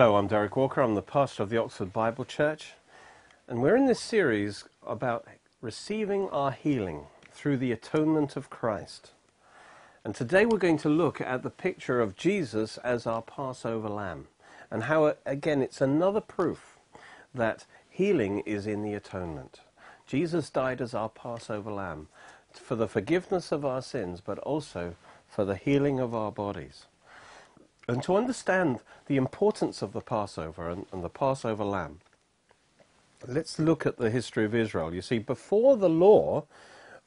Hello, I'm Derek Walker. I'm the pastor of the Oxford Bible Church. And we're in this series about receiving our healing through the atonement of Christ. And today we're going to look at the picture of Jesus as our Passover lamb and how, again, it's another proof that healing is in the atonement. Jesus died as our Passover lamb for the forgiveness of our sins, but also for the healing of our bodies. And to understand the importance of the Passover and, and, the Passover lamb, let's look at the history of Israel. You see, before the law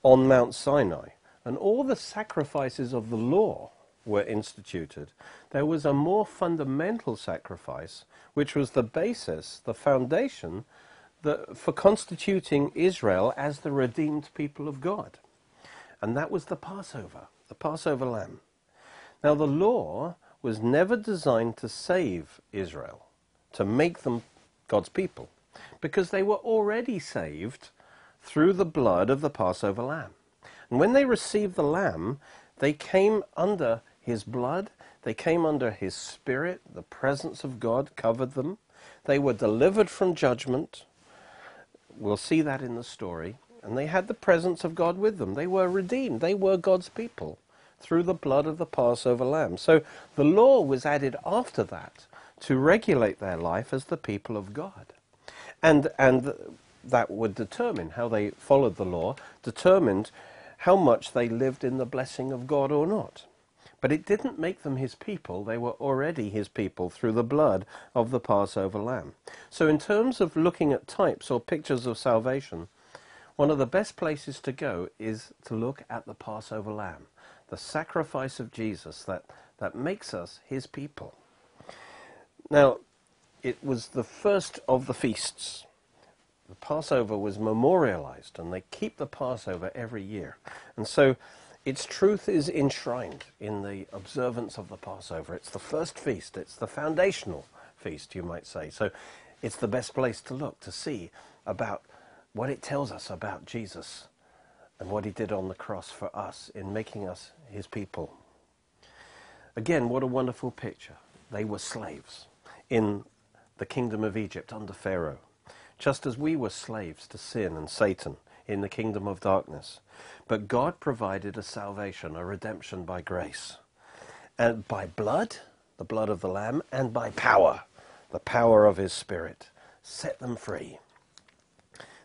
on Mount Sinai and all the sacrifices of the law were instituted, there was a more fundamental sacrifice, which was the basis, the foundation the, for constituting Israel as the redeemed people of God. And that was the Passover, the Passover lamb. Now, the law was never designed to save Israel, to make them God's people, because they were already saved through the blood of the Passover lamb. And when they received the lamb, they came under his blood, they came under his spirit, the presence of God covered them, they were delivered from judgment. We'll see that in the story. And they had the presence of God with them. They were redeemed. They were God's people through the blood of the Passover lamb. So the law was added after that to regulate their life as the people of God. And, and that would determine how they followed the law, determined how much they lived in the blessing of God or not. But it didn't make them his people. They were already his people through the blood of the Passover lamb. So, in terms of looking at types or pictures of salvation, one of the best places to go is to look at the Passover lamb, the sacrifice of Jesus that, that makes us his people. Now, it was the first of the feasts. The Passover was memorialized, and they keep the Passover every year. And so its truth is enshrined in the observance of the Passover. It's the first feast, it's the foundational feast, you might say. So it's the best place to look to see about what it tells us about Jesus and what he did on the cross for us in making us his people. Again, what a wonderful picture. They were slaves in the kingdom of Egypt under Pharaoh, just as we were slaves to sin and Satan in the kingdom of darkness. But God provided a salvation, a redemption by grace. And by blood, the blood of the Lamb, and by power, the power of His Spirit, set them free.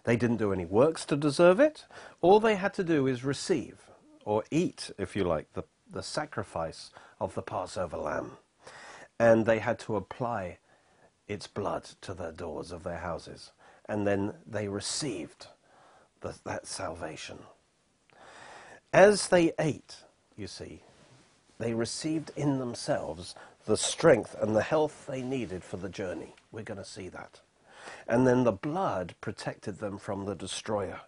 They didn't do any works to deserve it. All they had to do is receive, or eat, if you like, the, the sacrifice of the Passover lamb. And they had to apply its blood to the doors of their houses. And then they received the, that salvation. As they ate, you see, they received in themselves the strength and the health they needed for the journey. We're going to see that. And then the blood protected them from the destroyer.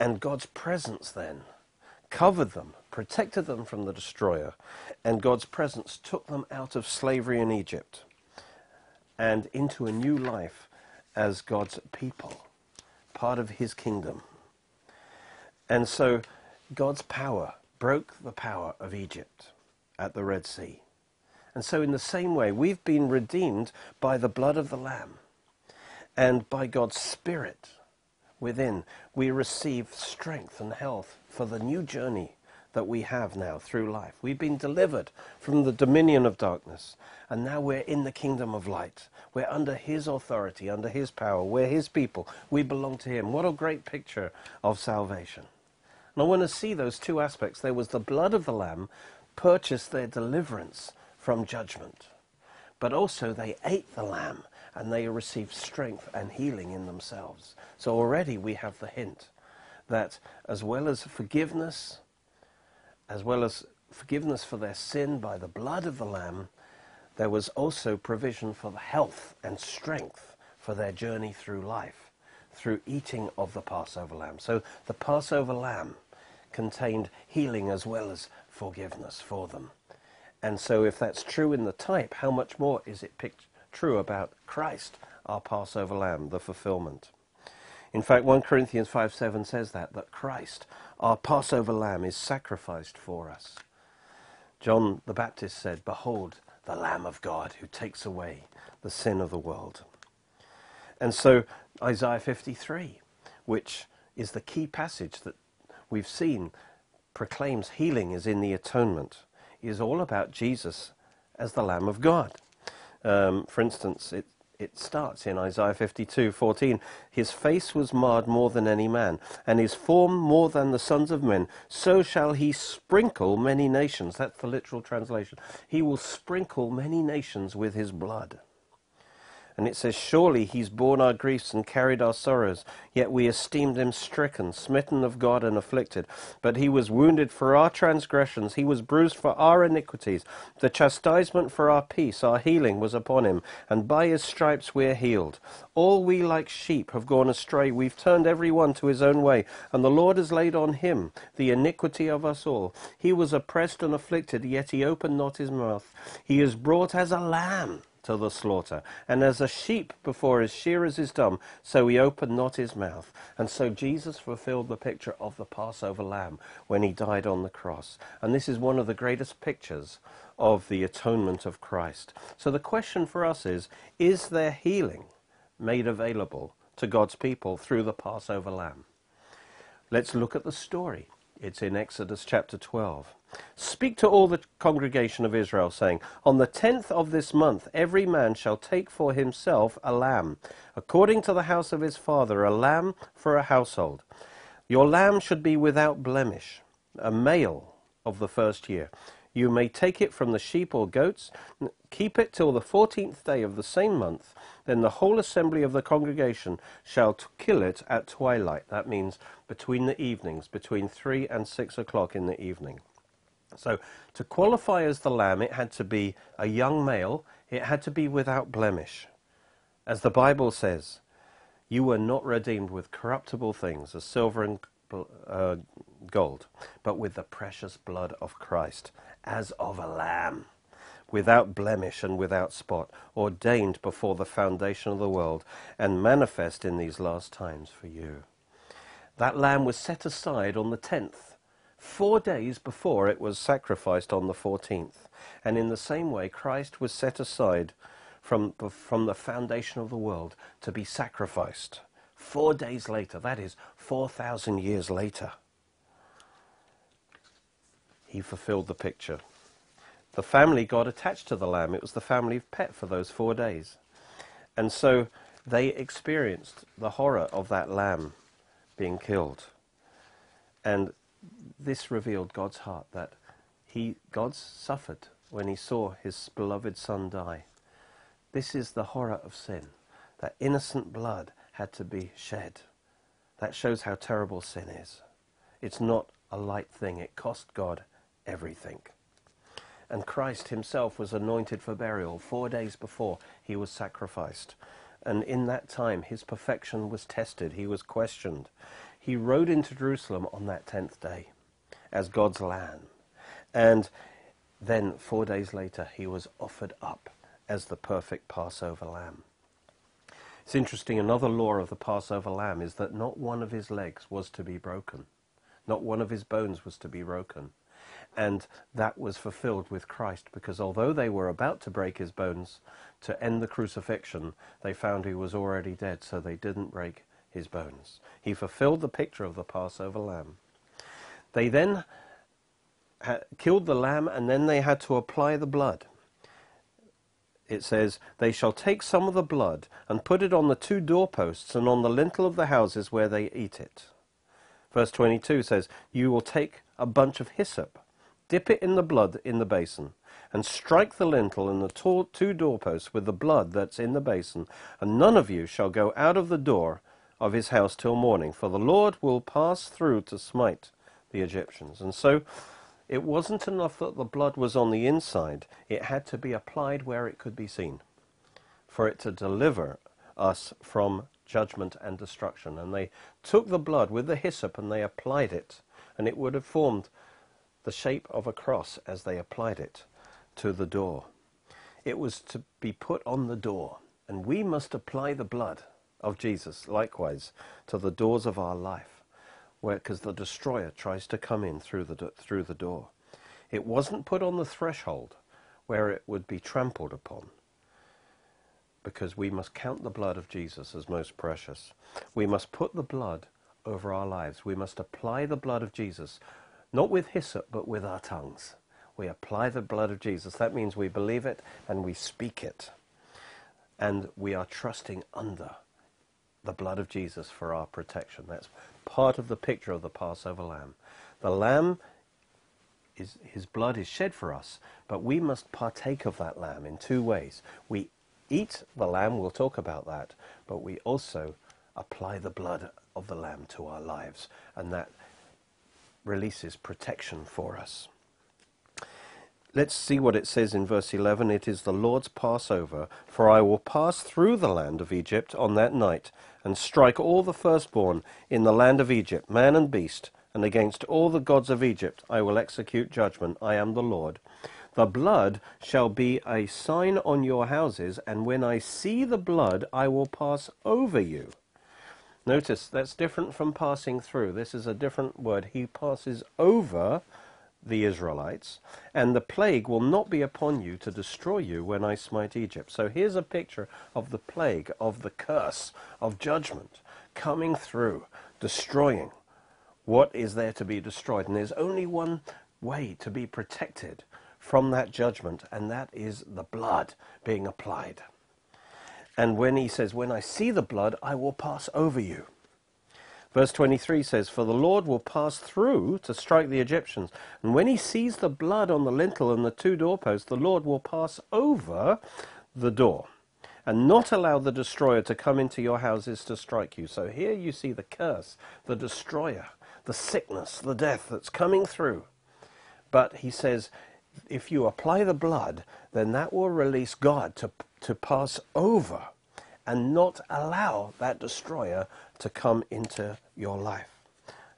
And God's presence then covered them, protected them from the destroyer, and God's presence took them out of slavery in Egypt and into a new life as God's people, part of his kingdom. And so God's power broke the power of Egypt at the Red Sea. And so, in the same way, we've been redeemed by the blood of the Lamb and by God's Spirit within, we receive strength and health for the new journey that we have now through life. We've been delivered from the dominion of darkness, and now we're in the kingdom of light. We're under His authority, under His power. We're His people. We belong to Him. What a great picture of salvation. And I want to see those two aspects. There was the blood of the Lamb purchased their deliverance from judgment, but also they ate the Lamb and they receive strength and healing in themselves. So already we have the hint that as well as forgiveness, as well as forgiveness for their sin by the blood of the Lamb, there was also provision for the health and strength for their journey through life through eating of the Passover lamb. So the Passover lamb contained healing as well as forgiveness for them. And so if that's true in the type, how much more is it picked true about Christ, our Passover lamb, the fulfillment. In fact, 1 Corinthians 5 7 says that, that Christ, our Passover lamb, is sacrificed for us. John the Baptist said, Behold, the Lamb of God who takes away the sin of the world. And so Isaiah 53, which is the key passage that we've seen, proclaims healing is in the atonement, is all about Jesus as the Lamb of God. Um, for instance, it, it starts in Isaiah 52:14. His face was marred more than any man, and his form more than the sons of men. So shall he sprinkle many nations. That's the literal translation. He will sprinkle many nations with his blood. And it says, Surely he's borne our griefs and carried our sorrows, yet we esteemed him stricken, smitten of God, and afflicted. But he was wounded for our transgressions, he was bruised for our iniquities. The chastisement for our peace, our healing, was upon him, and by his stripes we are healed. All we like sheep have gone astray, we've turned every one to his own way, and the Lord has laid on him the iniquity of us all. He was oppressed and afflicted, yet he opened not his mouth. He is brought as a lamb to the slaughter. And as a sheep before his shearers is dumb, so he opened not his mouth. And so Jesus fulfilled the picture of the Passover lamb when he died on the cross. And this is one of the greatest pictures of the atonement of Christ. So the question for us is, is there healing made available to God's people through the Passover lamb? Let's look at the story. It's in Exodus chapter 12. Speak to all the congregation of Israel, saying, On the tenth of this month every man shall take for himself a lamb, according to the house of his father, a lamb for a household. Your lamb should be without blemish, a male of the first year. You may take it from the sheep or goats, keep it till the fourteenth day of the same month. Then the whole assembly of the congregation shall kill it at twilight. That means between the evenings, between three and six o'clock in the evening. So to qualify as the lamb, it had to be a young male, it had to be without blemish. As the Bible says, you were not redeemed with corruptible things, as silver and uh, gold, but with the precious blood of Christ, as of a lamb, without blemish and without spot, ordained before the foundation of the world, and manifest in these last times for you. That lamb was set aside on the tenth four days before it was sacrificed on the 14th. And in the same way, Christ was set aside from, from the foundation of the world to be sacrificed. Four days later, that is 4,000 years later, he fulfilled the picture. The family got attached to the lamb. It was the family pet for those four days. And so they experienced the horror of that lamb being killed. And this revealed God's heart that he, God suffered when he saw his beloved son die. This is the horror of sin, that innocent blood had to be shed. That shows how terrible sin is. It's not a light thing. It cost God everything. And Christ himself was anointed for burial four days before he was sacrificed. And in that time, his perfection was tested. He was questioned. He rode into Jerusalem on that tenth day as God's lamb. And then four days later, he was offered up as the perfect Passover lamb. It's interesting, another law of the Passover lamb is that not one of his legs was to be broken. Not one of his bones was to be broken. And that was fulfilled with Christ because although they were about to break his bones to end the crucifixion, they found he was already dead, so they didn't break his bones. He fulfilled the picture of the Passover lamb. They then killed the lamb and then they had to apply the blood. It says, They shall take some of the blood and put it on the two doorposts and on the lintel of the houses where they eat it. Verse 22 says, You will take a bunch of hyssop, dip it in the blood in the basin, and strike the lintel and the two doorposts with the blood that's in the basin, and none of you shall go out of the door of his house till morning, for the Lord will pass through to smite the Egyptians. And so it wasn't enough that the blood was on the inside, it had to be applied where it could be seen for it to deliver us from judgment and destruction. And they took the blood with the hyssop and they applied it, and it would have formed the shape of a cross as they applied it to the door. It was to be put on the door, and we must apply the blood of Jesus likewise to the doors of our life because the destroyer tries to come in through the, through the door. It wasn't put on the threshold where it would be trampled upon. Because we must count the blood of Jesus as most precious. We must put the blood over our lives. We must apply the blood of Jesus, not with hyssop, but with our tongues. We apply the blood of Jesus. That means we believe it and we speak it. And we are trusting under the blood of Jesus for our protection. That's part of the picture of the Passover lamb. The lamb is his blood is shed for us, but we must partake of that lamb in two ways. We eat the lamb, we'll talk about that, but we also apply the blood of the lamb to our lives, and that releases protection for us. Let's see what it says in verse 11. It is the Lord's Passover, for I will pass through the land of Egypt on that night, and strike all the firstborn in the land of Egypt, man and beast, and against all the gods of Egypt I will execute judgment. I am the Lord. The blood shall be a sign on your houses, and when I see the blood, I will pass over you. Notice that's different from passing through. This is a different word. He passes over the Israelites, and the plague will not be upon you to destroy you when I smite Egypt. So here's a picture of the plague, of the curse, of judgment coming through, destroying what is there to be destroyed. And there's only one way to be protected from that judgment, and that is the blood being applied. And when he says, When I see the blood, I will pass over you. Verse 23 says, For the Lord will pass through to strike the Egyptians. And when he sees the blood on the lintel and the two doorposts, the Lord will pass over the door and not allow the destroyer to come into your houses to strike you. So here you see the curse, the destroyer, the sickness, the death that's coming through. But he says, if you apply the blood, then that will release God to, to pass over and not allow that destroyer to come into your life.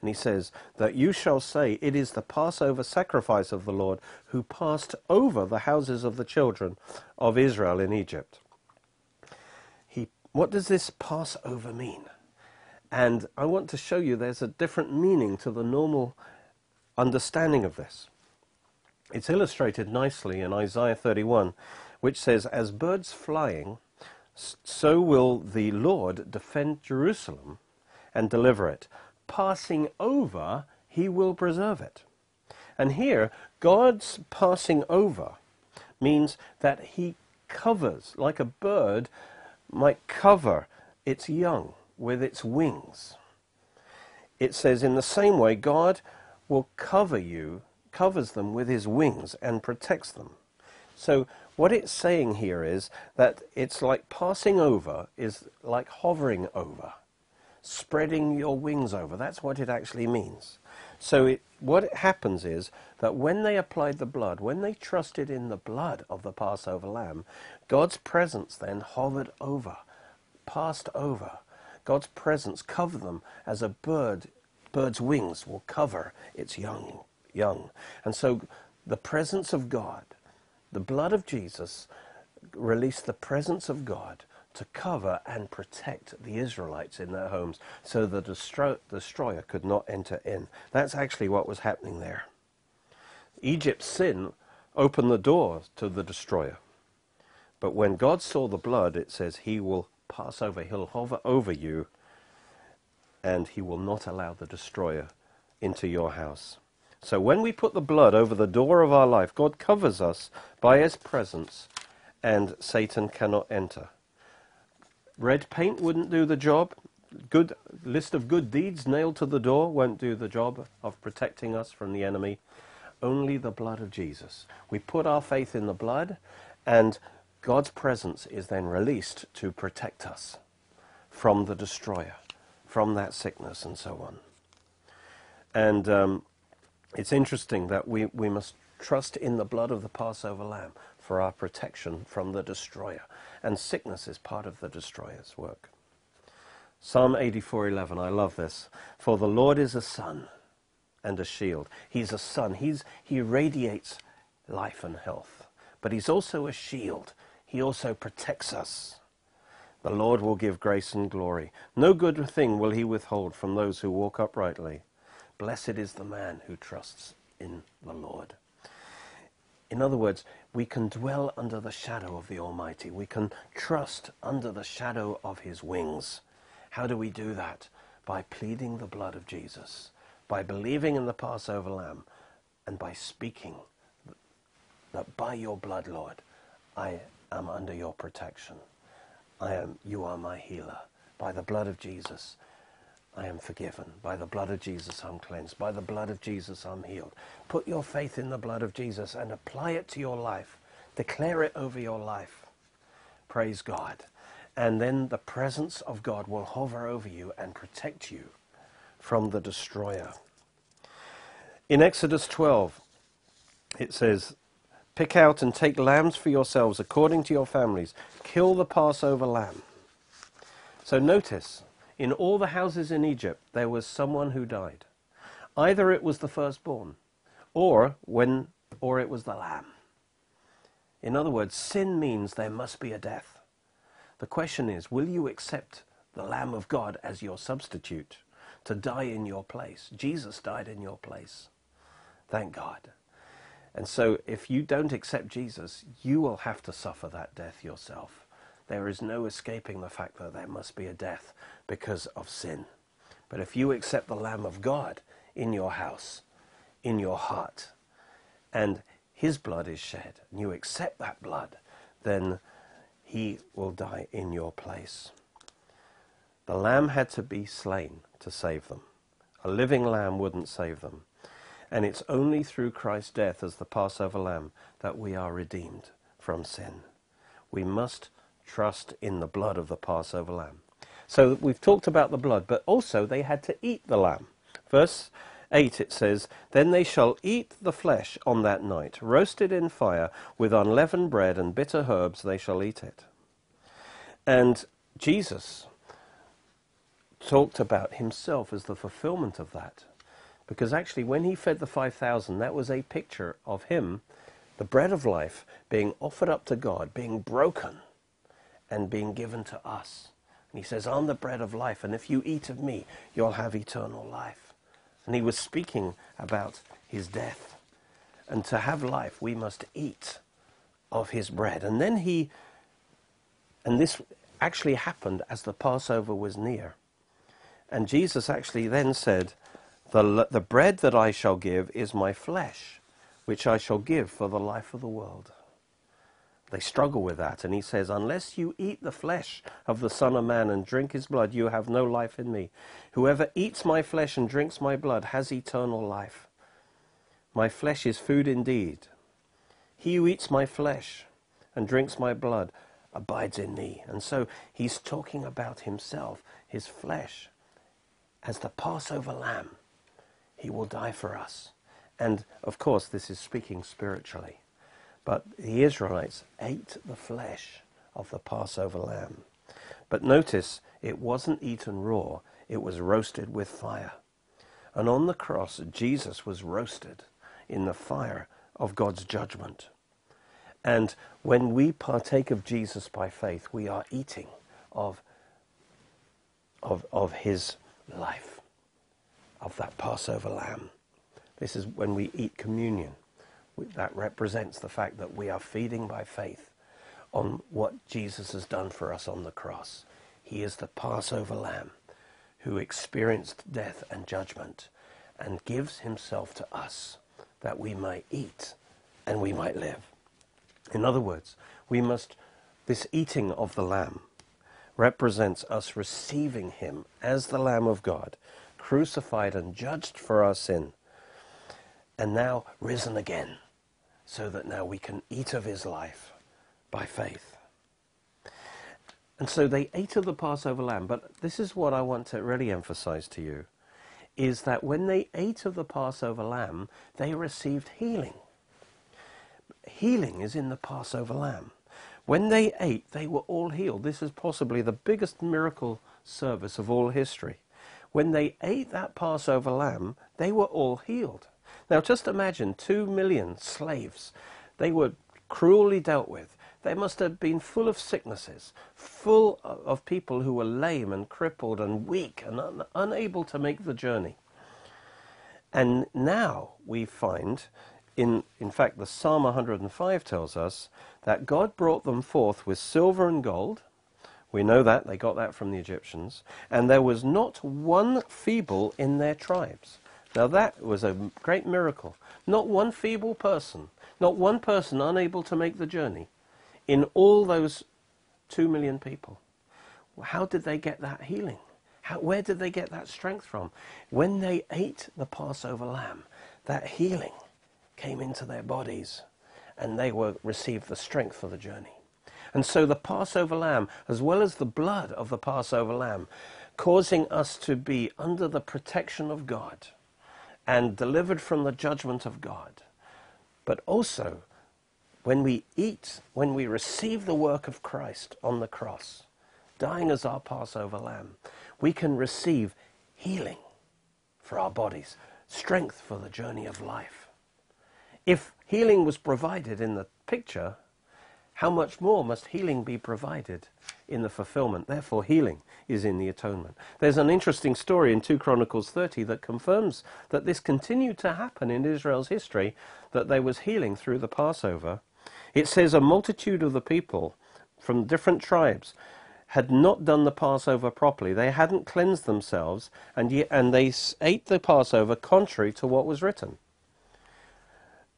And he says that you shall say, It is the Passover sacrifice of the Lord who passed over the houses of the children of Israel in Egypt. He, what does this Passover mean? And I want to show you there's a different meaning to the normal understanding of this. It's illustrated nicely in Isaiah 31, which says, As birds flying, so will the Lord defend Jerusalem and deliver it. Passing over, he will preserve it. And here, God's passing over means that he covers, like a bird might cover its young with its wings. It says, in the same way, God will cover you, covers them with his wings and protects them. So what it's saying here is that it's like passing over is like hovering over, spreading your wings over. That's what it actually means. So it, what happens is that when they applied the blood, when they trusted in the blood of the Passover lamb, God's presence then hovered over, passed over. God's presence covered them as a bird, bird's wings will cover its young, young. And so the presence of God the blood of Jesus released the presence of God to cover and protect the Israelites in their homes so the destro- destroyer could not enter in. That's actually what was happening there. Egypt's sin opened the door to the destroyer. But when God saw the blood, it says he will pass over, he'll hover over you, and he will not allow the destroyer into your house. So when we put the blood over the door of our life, God covers us by his presence and Satan cannot enter. Red paint wouldn't do the job. Good list of good deeds nailed to the door won't do the job of protecting us from the enemy. Only the blood of Jesus. We put our faith in the blood and God's presence is then released to protect us from the destroyer, from that sickness and so on. And um, it's interesting that we, we must trust in the blood of the Passover lamb for our protection from the destroyer. And sickness is part of the destroyer's work. Psalm 84:11 I love this. For the Lord is a sun and a shield. He's a sun. He's he radiates life and health. But he's also a shield. He also protects us. The Lord will give grace and glory. No good thing will he withhold from those who walk uprightly. Blessed is the man who trusts in the Lord. In other words, we can dwell under the shadow of the Almighty. We can trust under the shadow of His wings. How do we do that? By pleading the blood of Jesus, by believing in the Passover lamb, and by speaking that by your blood, Lord, I am under your protection. I am, you are my healer. By the blood of Jesus, I am forgiven. By the blood of Jesus, I'm cleansed. By the blood of Jesus, I'm healed. Put your faith in the blood of Jesus and apply it to your life. Declare it over your life. Praise God. And then the presence of God will hover over you and protect you from the destroyer. In Exodus 12, it says, Pick out and take lambs for yourselves according to your families. Kill the Passover lamb. So notice, in all the houses in Egypt, there was someone who died. Either it was the firstborn, or when, or it was the lamb. In other words, sin means there must be a death. The question is, will you accept the Lamb of God as your substitute to die in your place? Jesus died in your place. Thank God. And so if you don't accept Jesus, you will have to suffer that death yourself. There is no escaping the fact that there must be a death because of sin. But if you accept the Lamb of God in your house, in your heart, and his blood is shed, and you accept that blood, then he will die in your place. The lamb had to be slain to save them. A living lamb wouldn't save them. And it's only through Christ's death as the Passover lamb that we are redeemed from sin. We must trust in the blood of the Passover lamb. So we've talked about the blood, but also they had to eat the lamb. Verse 8 it says, Then they shall eat the flesh on that night, roasted in fire, with unleavened bread and bitter herbs they shall eat it. And Jesus talked about himself as the fulfillment of that. Because actually, when he fed the 5,000, that was a picture of him, the bread of life, being offered up to God, being broken, and being given to us. And he says, I'm the bread of life, and if you eat of me, you'll have eternal life. And he was speaking about his death. And to have life, we must eat of his bread. And then he, and this actually happened as the Passover was near. And Jesus actually then said, the, the bread that I shall give is my flesh, which I shall give for the life of the world. They struggle with that, and he says, Unless you eat the flesh of the Son of Man and drink his blood, you have no life in me. Whoever eats my flesh and drinks my blood has eternal life. My flesh is food indeed. He who eats my flesh and drinks my blood abides in me. And so he's talking about himself, his flesh, as the Passover lamb he will die for us. And of course, this is speaking spiritually. But the Israelites ate the flesh of the Passover lamb. But notice, it wasn't eaten raw, it was roasted with fire. And on the cross, Jesus was roasted in the fire of God's judgment. And when we partake of Jesus by faith, we are eating of, of, of his life of that Passover lamb. This is when we eat communion. That represents the fact that we are feeding by faith on what Jesus has done for us on the cross. He is the Passover lamb who experienced death and judgment and gives himself to us that we might eat and we might live. In other words, we must, this eating of the lamb represents us receiving him as the Lamb of God crucified and judged for our sin, and now risen again, so that now we can eat of his life by faith. And so they ate of the Passover lamb, but this is what I want to really emphasize to you, is that when they ate of the Passover lamb, they received healing. Healing is in the Passover lamb. When they ate, they were all healed. This is possibly the biggest miracle service of all history when they ate that Passover lamb, they were all healed. Now just imagine two million slaves. They were cruelly dealt with. They must have been full of sicknesses, full of people who were lame and crippled and weak and un unable to make the journey. And now we find in, in fact, the Psalm 105 tells us that God brought them forth with silver and gold. We know that, they got that from the Egyptians. And there was not one feeble in their tribes. Now that was a great miracle. Not one feeble person, not one person unable to make the journey in all those two million people. How did they get that healing? How, where did they get that strength from? When they ate the Passover lamb, that healing came into their bodies and they were, received the strength for the journey. And so the Passover lamb, as well as the blood of the Passover lamb, causing us to be under the protection of God and delivered from the judgment of God. But also, when we eat, when we receive the work of Christ on the cross, dying as our Passover lamb, we can receive healing for our bodies, strength for the journey of life. If healing was provided in the picture, how much more must healing be provided in the fulfillment? Therefore, healing is in the atonement. There's an interesting story in 2 Chronicles 30 that confirms that this continued to happen in Israel's history, that there was healing through the Passover. It says a multitude of the people from different tribes had not done the Passover properly. They hadn't cleansed themselves, and, yet, and they ate the Passover contrary to what was written.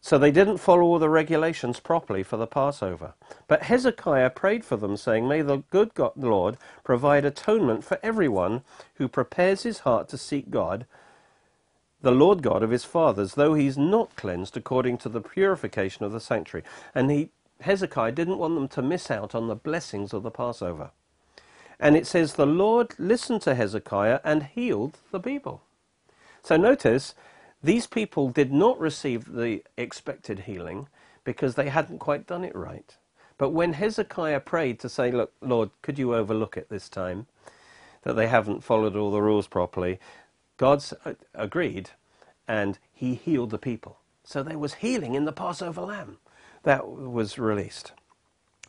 So they didn't follow all the regulations properly for the Passover. But Hezekiah prayed for them, saying, May the good God, Lord provide atonement for everyone who prepares his heart to seek God, the Lord God of his fathers, though he's not cleansed according to the purification of the sanctuary. And he, Hezekiah didn't want them to miss out on the blessings of the Passover. And it says, The Lord listened to Hezekiah and healed the people. So notice, these people did not receive the expected healing because they hadn't quite done it right. But when Hezekiah prayed to say, Look, Lord, could you overlook it this time? That they haven't followed all the rules properly. God uh, agreed and he healed the people. So there was healing in the Passover lamb that was released.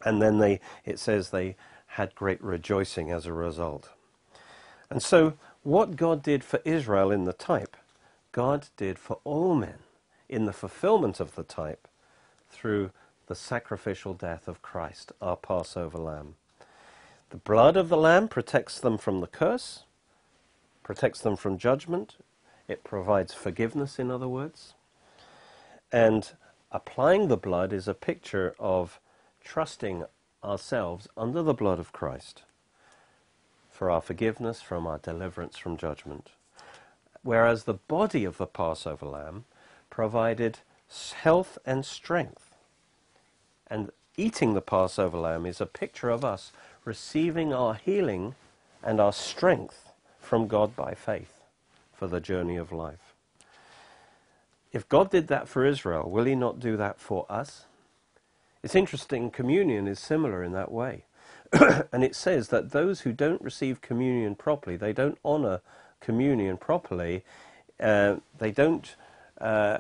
And then they, it says they had great rejoicing as a result. And so, what God did for Israel in the type, God did for all men in the fulfillment of the type through the sacrificial death of Christ, our Passover lamb. The blood of the lamb protects them from the curse, protects them from judgment, it provides forgiveness, in other words. And applying the blood is a picture of trusting ourselves under the blood of Christ for our forgiveness from our deliverance from judgment. Whereas the body of the Passover lamb provided health and strength. And eating the Passover lamb is a picture of us receiving our healing and our strength from God by faith for the journey of life. If God did that for Israel, will He not do that for us? It's interesting, communion is similar in that way. and it says that those who don't receive communion properly, they don't honor communion properly, uh, they don't, uh,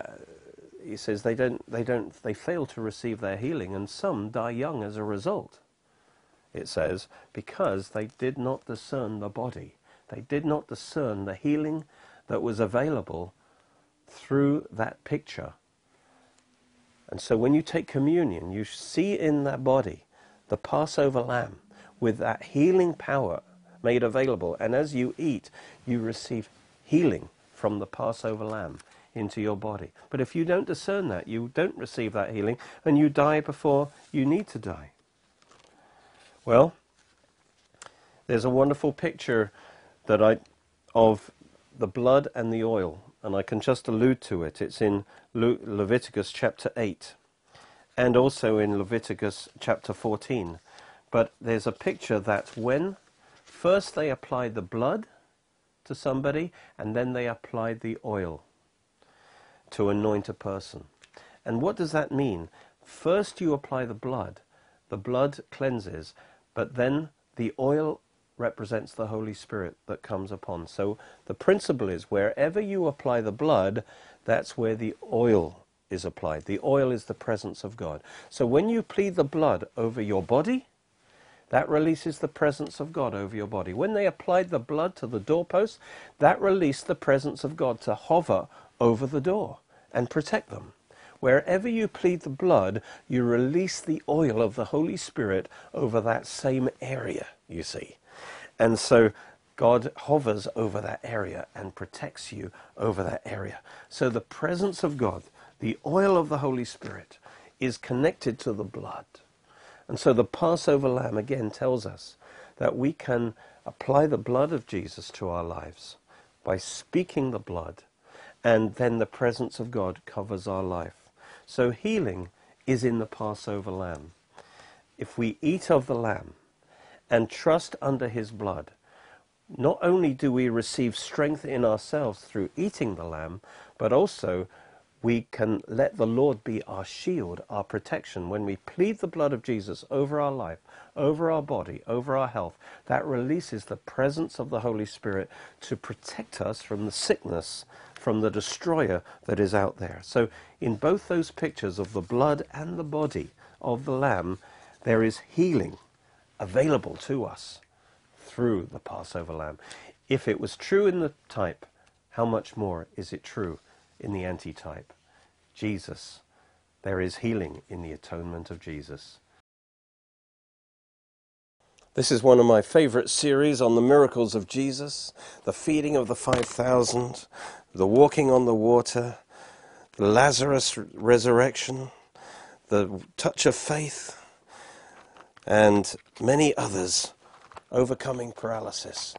he says they don't, they don't, they fail to receive their healing and some die young as a result. It says, because they did not discern the body. They did not discern the healing that was available through that picture and so when you take communion, you see in that body the Passover lamb with that healing power made available. And as you eat, you receive healing from the Passover lamb into your body. But if you don't discern that, you don't receive that healing and you die before you need to die. Well, there's a wonderful picture that I of the blood and the oil and I can just allude to it. It's in Le- Leviticus chapter 8 and also in Leviticus chapter 14. But there's a picture that when first they applied the blood to somebody and then they applied the oil to anoint a person. And what does that mean? First you apply the blood, the blood cleanses, but then the oil represents the Holy Spirit that comes upon. So the principle is wherever you apply the blood, that's where the oil is applied. The oil is the presence of God. So when you plead the blood over your body, that releases the presence of God over your body. When they applied the blood to the doorpost, that released the presence of God to hover over the door and protect them. wherever you plead the blood, you release the oil of the Holy Spirit over that same area, you see. And so God hovers over that area and protects you over that area. So the presence of God, the oil of the Holy Spirit, is connected to the blood. And so the Passover lamb again tells us that we can apply the blood of Jesus to our lives by speaking the blood, and then the presence of God covers our life. So healing is in the Passover lamb. If we eat of the lamb and trust under his blood, not only do we receive strength in ourselves through eating the lamb, but also we can let the Lord be our shield, our protection. When we plead the blood of Jesus over our life, over our body, over our health, that releases the presence of the Holy Spirit to protect us from the sickness, from the destroyer that is out there. So, in both those pictures of the blood and the body of the Lamb, there is healing available to us through the Passover Lamb. If it was true in the type, how much more is it true? In the antitype. Jesus. There is healing in the atonement of Jesus. This is one of my favorite series on the miracles of Jesus the feeding of the 5,000, the walking on the water, the Lazarus resurrection, the touch of faith, and many others overcoming paralysis.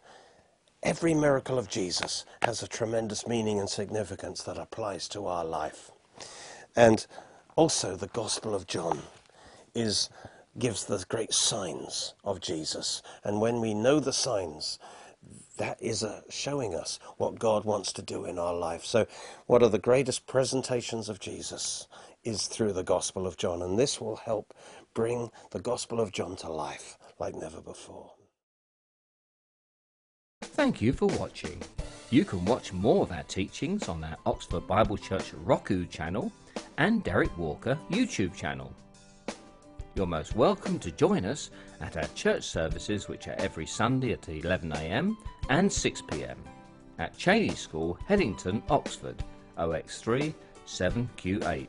Every miracle of Jesus has a tremendous meaning and significance that applies to our life. And also the Gospel of John is gives the great signs of Jesus. And when we know the signs, that is a, showing us what God wants to do in our life. So, one of the greatest presentations of Jesus is through the Gospel of John, and this will help bring the Gospel of John to life like never before. Thank you for watching. You can watch more of our teachings on our Oxford Bible Church Roku channel and Derek Walker YouTube channel. You're most welcome to join us at our church services, which are every Sunday at 11am and 6pm at Cheney School, Headington, Oxford, OX3 7QH.